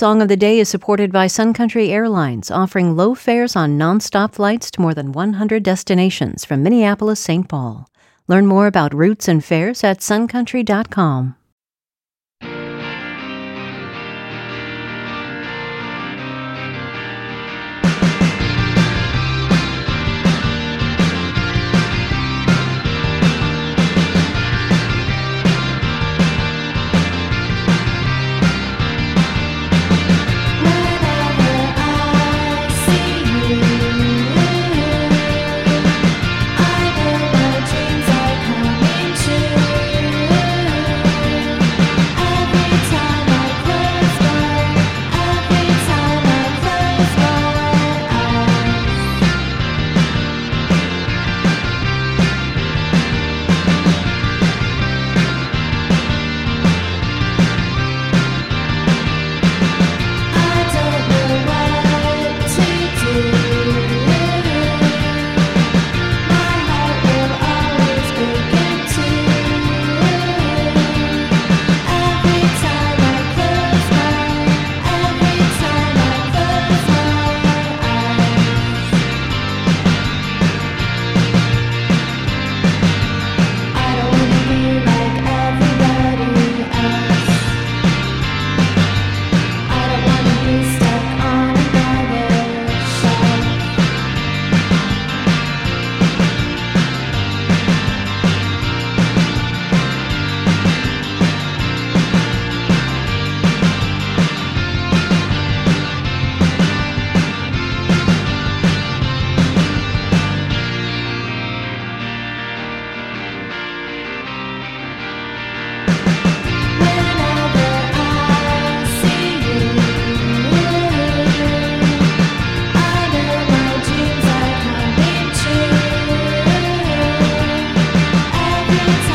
Song of the Day is supported by Sun Country Airlines, offering low fares on nonstop flights to more than 100 destinations from Minneapolis St. Paul. Learn more about routes and fares at suncountry.com. It's